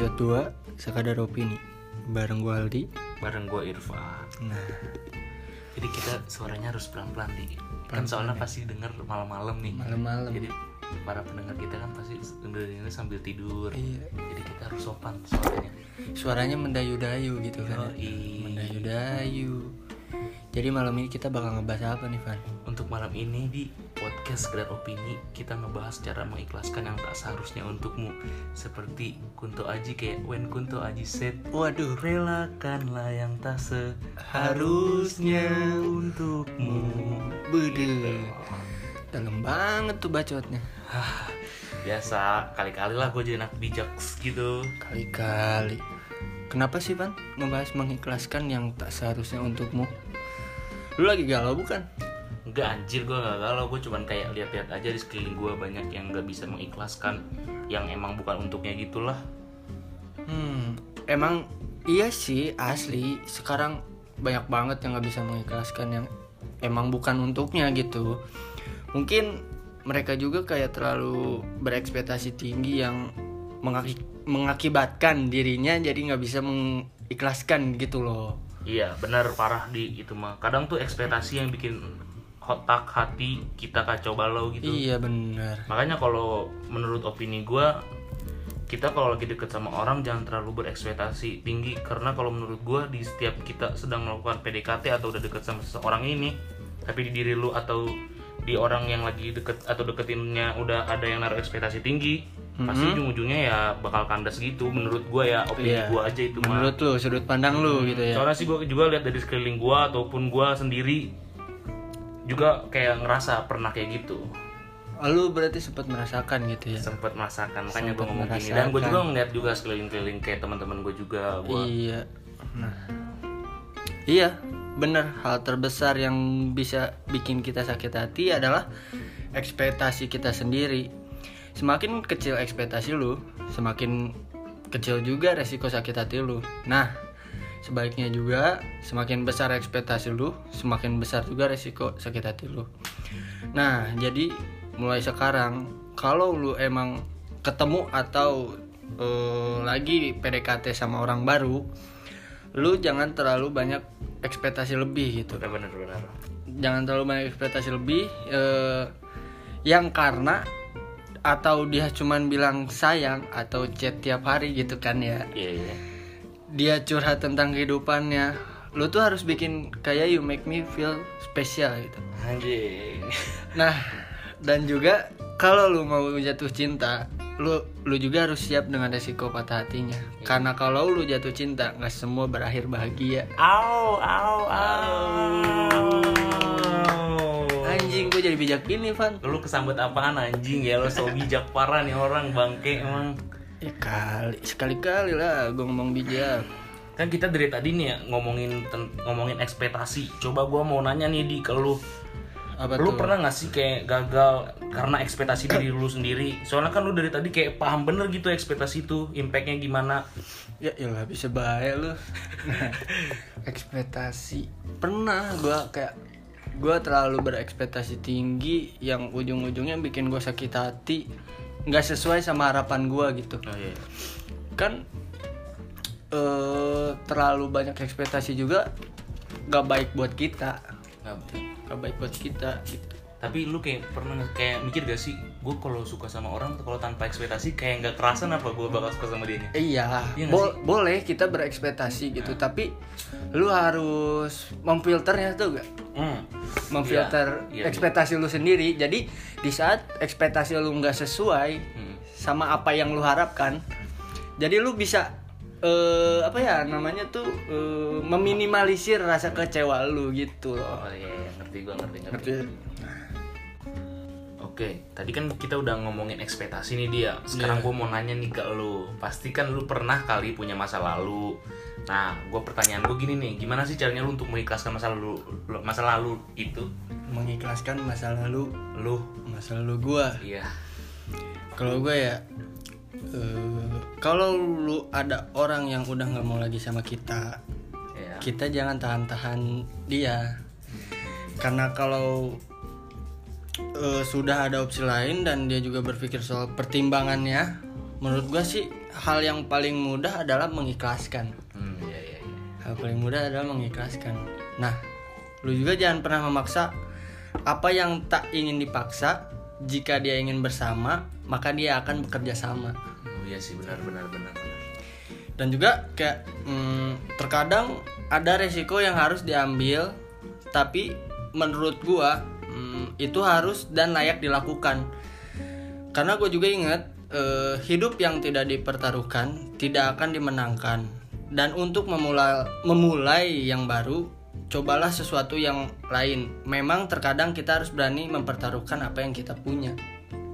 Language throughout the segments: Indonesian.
episode 2 Sekadar Opini Bareng gue Aldi bareng gue Irfan. Nah Jadi kita suaranya harus pelan-pelan di. Kan soalnya pasti denger malam-malam nih. malam-malam Jadi para pendengar kita kan pasti dengerin ini sambil tidur. Iya Jadi kita harus sopan suaranya. Suaranya mendayu-dayu gitu kan Yoi. Mendayu-dayu Jadi malam ini kita bakal ngebahas apa nih Van? Untuk malam ini di podcast Sekedar Opini kita ngebahas cara mengikhlaskan yang tak seharusnya untukmu. Seperti Kunto Aji kayak when Kunto Aji said Waduh relakanlah yang tak seharusnya untukmu. Bede. Dalam banget tuh bacotnya. Hah, biasa kali-kali lah gue jadi anak bijak gitu. Kali-kali. Kenapa sih Van? Ngebahas mengikhlaskan yang tak seharusnya untukmu. Lu lagi galau bukan? Enggak anjir gue gak galau Gue cuman kayak lihat-lihat aja di sekeliling gue Banyak yang gak bisa mengikhlaskan Yang emang bukan untuknya gitulah Hmm, emang iya sih asli. Sekarang banyak banget yang nggak bisa mengikhlaskan yang emang bukan untuknya gitu. Mungkin mereka juga kayak terlalu berekspektasi tinggi yang mengaki- mengakibatkan dirinya jadi nggak bisa mengikhlaskan gitu loh. Iya benar parah di itu mah Kadang tuh ekspektasi yang bikin otak hati kita kacau balau gitu Iya bener. Makanya kalau menurut opini gue kita kalau lagi deket sama orang jangan terlalu berekspektasi tinggi karena kalau menurut gue di setiap kita sedang melakukan PDKT atau udah deket sama seseorang ini tapi di diri lu atau di orang yang lagi deket atau deketinnya udah ada yang naruh ekspektasi tinggi pasti ujung-ujungnya ya bakal kandas gitu menurut gue ya opini Iya. gue aja itu mah Menurut lu sudut pandang lu gitu ya. soalnya sih gue juga lihat dari sekeliling gue ataupun gue sendiri juga kayak ngerasa pernah kayak gitu Lu berarti sempat merasakan gitu ya. sempat merasakan makanya gue ngomong gini merasakan. dan gue juga ngeliat juga sekeliling-keliling kayak teman-teman gue juga gue Iya. Nah. Iya, bener hal terbesar yang bisa bikin kita sakit hati adalah ekspektasi kita sendiri. Semakin kecil ekspektasi lu, semakin kecil juga resiko sakit hati lu. Nah, sebaliknya juga semakin besar ekspektasi lu, semakin besar juga resiko sakit hati lu. Nah, jadi mulai sekarang kalau lu emang ketemu atau eh, lagi PDKT sama orang baru, lu jangan terlalu banyak ekspektasi lebih gitu. bener bener Jangan terlalu banyak ekspektasi lebih eh, yang karena atau dia cuman bilang sayang atau chat tiap hari gitu kan ya. iya iya Dia curhat tentang kehidupannya. Lu tuh harus bikin kayak you make me feel special gitu. anjing Nah, dan juga kalau lu mau jatuh cinta, lu lu juga harus siap dengan resiko patah hatinya. Karena kalau lu jatuh cinta, nggak semua berakhir bahagia. au au au Anjing, gue jadi bijak gini, Van. lu kesambet apaan anjing ya lo so bijak parah nih orang bangke emang Ya kali, sekali-kali lah gue ngomong bijak. kan kita dari tadi nih ya ngomongin ten- ngomongin ekspektasi coba gua mau nanya nih di ke lu Apa lu tuh? pernah gak sih kayak gagal karena ekspektasi diri lu sendiri soalnya kan lu dari tadi kayak paham bener gitu ekspektasi itu impactnya gimana Ya, ya nggak bisa bahaya lu. ekspektasi. Pernah gue kayak gue terlalu berekspektasi tinggi yang ujung-ujungnya bikin gue sakit hati nggak sesuai sama harapan gue gitu. Oh, iya. kan eh terlalu banyak ekspektasi juga gak baik buat kita. Nggak- gak baik buat kita gitu. Tapi lu kayak pernah kayak mikir gak sih gue kalau suka sama orang kalau tanpa ekspektasi kayak nggak kerasan apa gue bakal suka sama dia iya. Iya nggak bo- boleh kita berekspektasi gitu tapi lu harus memfilternya tuh gak hmm. memfilter Iya, iya, ekspektasi lu sendiri. Jadi di saat ekspektasi lu nggak sesuai Hmm. sama apa yang lu harapkan jadi lu bisa eh apa ya namanya tuh eh, meminimalisir rasa kecewa lu gitu loh. Oh iya, iya ngerti gue ngerti ngerti. Ngerti Oke, tadi kan kita udah ngomongin ekspektasi nih dia. Sekarang Iya. gue mau nanya nih ke lu. Pasti kan lu pernah kali punya masa lalu. Nah, gue pertanyaan gue gini nih, gimana sih caranya lu untuk mengikhlaskan masa lalu, masa lalu itu? mengikhlaskan masa lalu Lu, masa lalu gua iya. kalau gue ya eh, kalau lu ada orang yang udah nggak mau lagi sama kita Iya. kita jangan tahan-tahan dia karena kalau eh, sudah ada opsi lain dan dia juga berpikir soal pertimbangannya menurut gua sih hal yang paling mudah adalah mengikhlaskan. Hmm iya iya iya. Hal paling mudah adalah mengikhlaskan. Nah lu juga jangan pernah memaksa apa yang tak ingin dipaksa jika dia ingin bersama maka dia akan bekerja sama. Oh, iya sih benar benar benar benar. Dan juga kayak hmm, terkadang ada resiko yang harus diambil tapi menurut gua itu harus dan layak dilakukan. Karena gue juga ingat eh, hidup yang tidak dipertaruhkan tidak akan dimenangkan. Dan untuk memulai memulai yang baru cobalah sesuatu yang lain. Memang terkadang kita harus berani mempertaruhkan apa yang kita punya.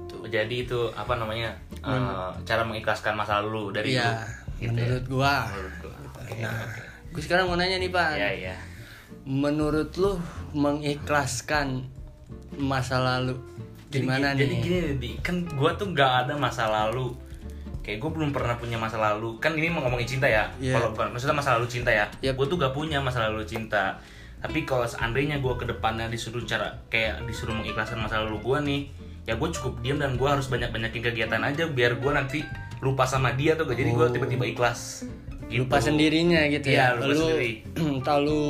Tuh, jadi itu apa namanya eh, cara mengikhlaskan masa lalu dari Iya, lu gitu menurut gua. Menurut gua. Oke, nah oke. gue sekarang mau nanya nih pak. Iya iya. Menurut lu mengikhlaskan masa lalu. Gimana jadi, nih? jadi gini kan gue tuh nggak ada masa lalu. Kayak gue belum pernah punya masa lalu. Kan ini mau ngomongin cinta ya. Iya. kalau bukan maksudnya masa lalu cinta ya. Yap. gue tuh gak punya masa lalu cinta. Tapi kalau seandainya gue ke depannya disuruh cara kayak disuruh mengikhlaskan masa lalu gue nih ya gue cukup diam dan gue harus banyak banyakin kegiatan aja biar gue nanti lupa sama dia tuh gak jadi gue Oh. tiba-tiba ikhlas gitu. lupa sendirinya gitu Iya, ya. lupa lu sendiri. entah lu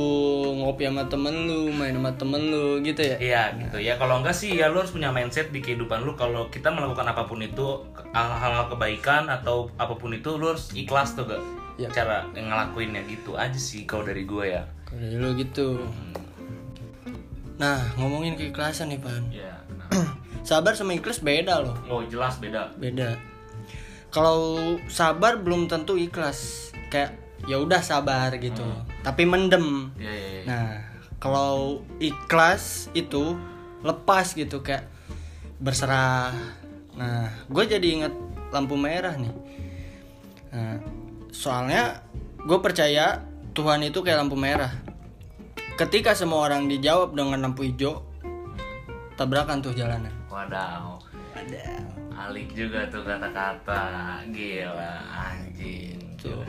ngopi sama temen lu main sama temen lu gitu ya? Iya gitu. Ya kalau enggak sih ya lu harus punya mindset di kehidupan lu. Kalau kita melakukan apa pun itu hal-hal kebaikan atau apa pun itu lu harus ikhlas tuh gak Iya. cara ngelakuinnya. Gitu aja sih kalau dari gue ya. Kalau dari lu gitu. Nah ngomongin keikhlasan nih pan. Ya sabar sama ikhlas beda loh. Oh jelas beda. Beda. Kalau sabar belum tentu ikhlas kayak ya udah sabar gitu tapi mendem ya ya, ya. Nah, kalau ikhlas itu lepas gitu kayak berserah. Nah, gue jadi inget lampu merah nih. Nah, soalnya gue percaya Tuhan itu kayak lampu merah. Ketika semua orang dijawab dengan lampu hijau, tabrakan tuh jalanan. wadaw Ada. alik juga tuh kata-kata gila anjing Tuh.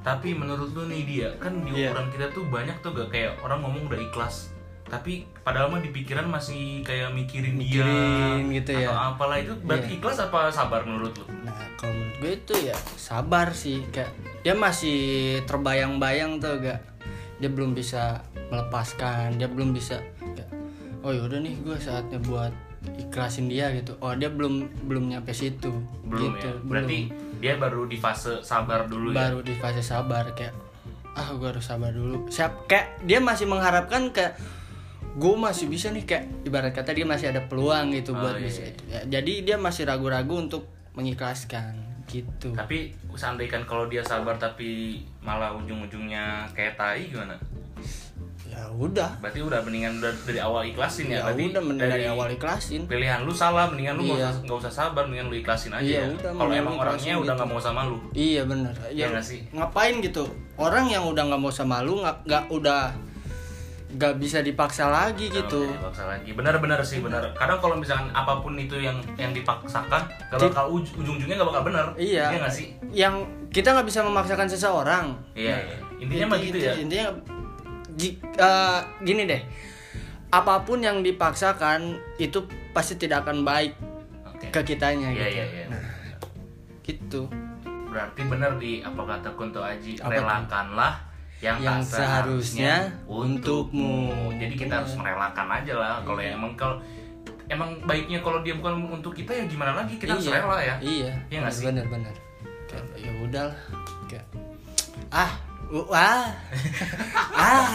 Tapi menurut lu nih dia kan di Iya. ukuran kita tuh banyak tuh gak kayak orang ngomong udah ikhlas tapi padahal mah di pikiran masih kayak mikirin, Mikirin dia gitu atau ya. apalah itu berarti Iya. ikhlas apa sabar menurut lu Nah, kalau menurut gue itu ya sabar sih kayak dia masih terbayang-bayang tuh gak dia belum bisa melepaskan dia belum bisa kayak, oh yaudah nih gue saatnya buat ikhlasin dia gitu. Oh dia belum belum nyampe situ. Belum gitu ya? berarti dia baru di fase sabar dulu ya? Baru di fase sabar kayak ah gue harus sabar dulu. Siap kayak dia masih mengharapkan kayak gue masih bisa nih kayak ibarat kata dia masih ada peluang gitu Oh, buat iya, bisa iya. itu. Ya, jadi dia masih ragu-ragu untuk mengikhlaskan gitu. Tapi seandainya kalau dia sabar tapi malah ujung-ujungnya kayak tai gimana ya udah. Berarti udah mendingan udah dari awal ikhlasin ya, ya berarti udah mending dari awal ikhlasin. pilihan lu salah mendingan lu nggak Iya. usah nggak usah sabar mendingan lu ikhlasin aja Iya, ya. kalau mendingan emang orangnya ikhlasin udah gitu. nggak mau sama lu. Iya bener. Iya ya nggak sih? ngapain gitu? Orang yang udah nggak mau sama lu nggak nggak udah nggak bisa dipaksa lagi gitu. Kalau dipaksa lagi. Benar-benar sih benar kadang kalau misalkan apa pun itu yang yang dipaksakan gak bakal uj- ujung-ujungnya gak bakal benar iya. Nggak sih? Yang kita nggak bisa memaksakan seseorang. Iya iya. intinya mah gitu ya. intinya eh, gini deh. Apa pun yang dipaksakan itu pasti tidak akan baik oke. ke kitanya iya gitu. iya iya. Nah, gitu. Berarti benar di apa kata Kunto Aji Apa relakanlah yang, Yang tak seharusnya untukmu. untukmu. jadi kita harus merelakan aja lah kalau Iya. emang kalau emang baiknya kalau dia bukan untuk kita ya gimana lagi? Kita harus iya, rela ya. Iya. Iya nggak sih? Kayak, ya udah kayak ah uh, ah. Ah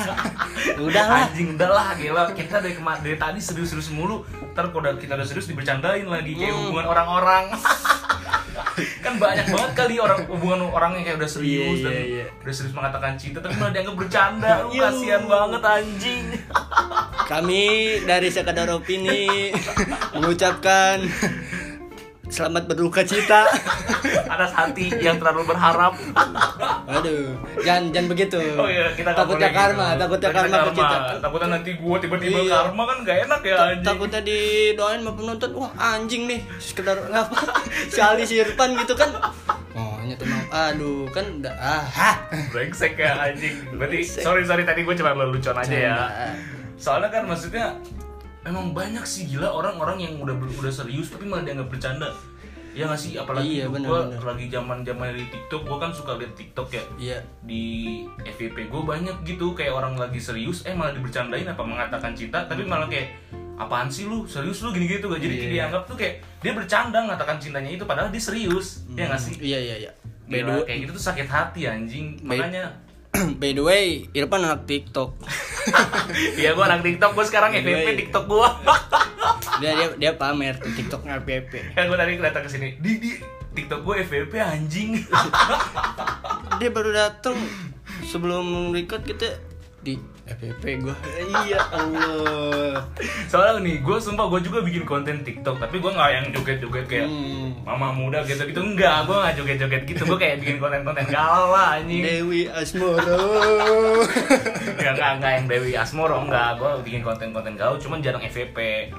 udahlah anjing udah lah gila. Kita dari kemarin dari tadi serius-serius mulu. Ntar kalau udah- kita udah serius dibercandain lagi kayak Hmm. hubungan orang-orang. Kan banyak banget kali orang hubungan orang yang kayak udah serius Iya, dan iya. udah serius mengatakan cinta tapi malah dianggap bercanda. Lu kasihan banget anjing. Kami dari sekadar opini mengucapkan selamat berduka cita. Atas hati yang terlalu berharap. Aduh jangan jangan begitu. Oh iya kita takutnya karma gitu. takutnya karma ke kita takutnya nanti gua tiba-tiba Iya. karma kan gak enak ya anjing. takutnya didoain sama penonton wah anjing nih sekedar ngapa? Si Ali si Irfan gitu kan. Oh nyata mau. Aduh kan udah ah brengsek ya anjing. Berarti sorry sorry tadi gua cuma lelucon aja ya. Canda. soalnya kan maksudnya emang banyak sih gila orang-orang yang udah udah serius tapi malah dianggap bercanda. Ya nggak sih? Apalagi Iya, bener, gue bener. lagi zaman zaman di TikTok gue kan suka liat TikTok ya. Iya. Di FVP gue banyak gitu kayak orang lagi serius eh malah dibercandain apa mengatakan cinta tapi malah kayak apaan sih lu? Serius lu? gini gitu gak? Jadi Iya. dianggap tuh kayak dia bercanda mengatakan cintanya itu padahal dia serius. Ya nggak sih? Iya iya iya. By the, Gila, kayak gitu tuh sakit hati anjing. By- makanya by the way Irfan anak TikTok. Iya gue anak TikTok gue sekarang FVP. TikTok gue dia dia dia pamer tuh TikToknya PP kan gue tadi datang ke sini. Di di TikTok gue FVP anjing. Dia baru datang sebelum record kita di FPP gua. Iya Allah. Soalnya nih gue sumpah gue juga bikin konten TikTok tapi gue nggak yang joget-joget kayak Hmm. mama muda gitu gitu. Enggak gue nggak joget-joget gitu. Gue kayak bikin konten-konten galau lah anjing. Dewi Asmoro. Enggak, enggak, enggak yang Dewi Asmoro, enggak. Gue bikin konten-konten gaul, cuman jarang FVP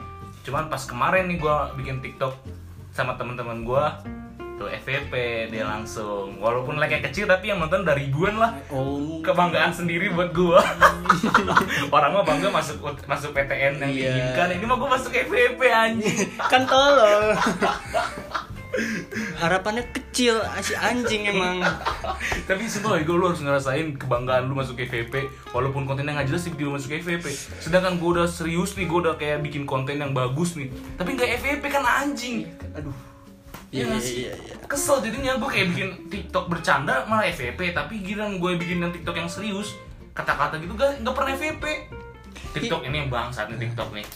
Cuman pas kemarin nih gue bikin TikTok sama teman-teman gue Tuh FVP dia langsung. Walaupun like kecil tapi yang nonton udah ribuan lah. Oh Kebanggaan sendiri buat gue Orang mah bangga masuk masuk PTN yang Iya. diinginkan. Ini mah gue masuk FVP anjing. Kan tolol. Harapannya kecil si anjing emang. Tapi sumpah gue lu harus ngerasain kebanggaan lu masuk FVP Walaupun kontennya nggak jelas tiba-tiba masuk FVP Sedangkan gue udah serius nih, gue udah kayak bikin konten yang bagus nih. Tapi nggak FVP kan anjing. Aduh Iya iya iya iya Kesel jadinya gue kayak bikin TikTok bercanda malah FVP Tapi giliran gue bikin yang TikTok yang serius Kata-kata gitu gak, nggak pernah FVP TikTok ini yang bangsat nih TikTok nih.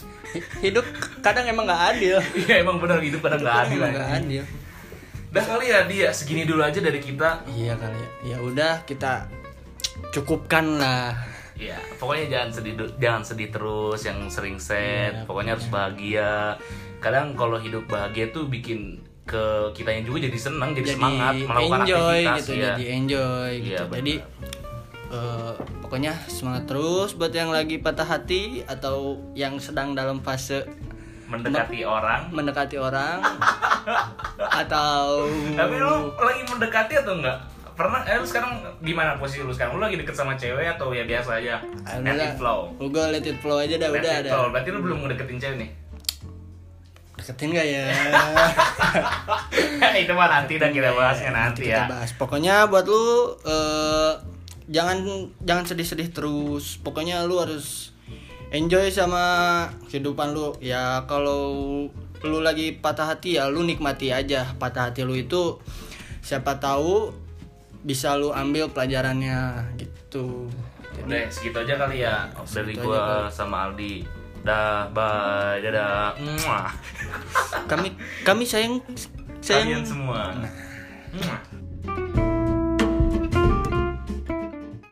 hidup kadang emang nggak adil. Iya emang bener hidup pada nggak adil nggak adil. Dah kali ya dia segini dulu aja dari kita. Iya kali ya. Ya udah kita cukupkan lah. Ya, pokoknya jangan sedih jangan sedih terus yang sering sad. Iya, pokoknya harus bahagia. Kadang kalau hidup bahagia tuh bikin ke kitanya juga jadi senang, jadi, jadi semangat melakukan enjoy aktivitas gitu ya. jadi enjoy Iya, gitu benar. jadi eh, pokoknya semangat terus buat yang lagi patah hati atau yang sedang dalam fase mendekati orang. mendekati orang atau Tapi lu lagi mendekati atau enggak? Pernah eh lu sekarang gimana posisi lu sekarang? Lu lagi deket sama cewek atau ya biasa aja? Let it flow. Gue let it flow aja dah Let udah it ada flow. Berarti lu belum ngedeketin cewek nih? Deketin gak ya? Itu mah nanti dah kita bahasnya nanti kita ya. bahas. Pokoknya buat lu eh, jangan jangan sedih-sedih terus. Pokoknya lu harus enjoy sama kehidupan lu. Ya kalau lu lagi patah hati ya lu nikmati aja. Patah hati lu itu siapa tahu bisa lu ambil pelajarannya gitu. Udah segitu aja kali ya dari gua sama Aldi. Dah, bye, dadah. Muah. kami kami sayang sayang Kalian semua. Muah.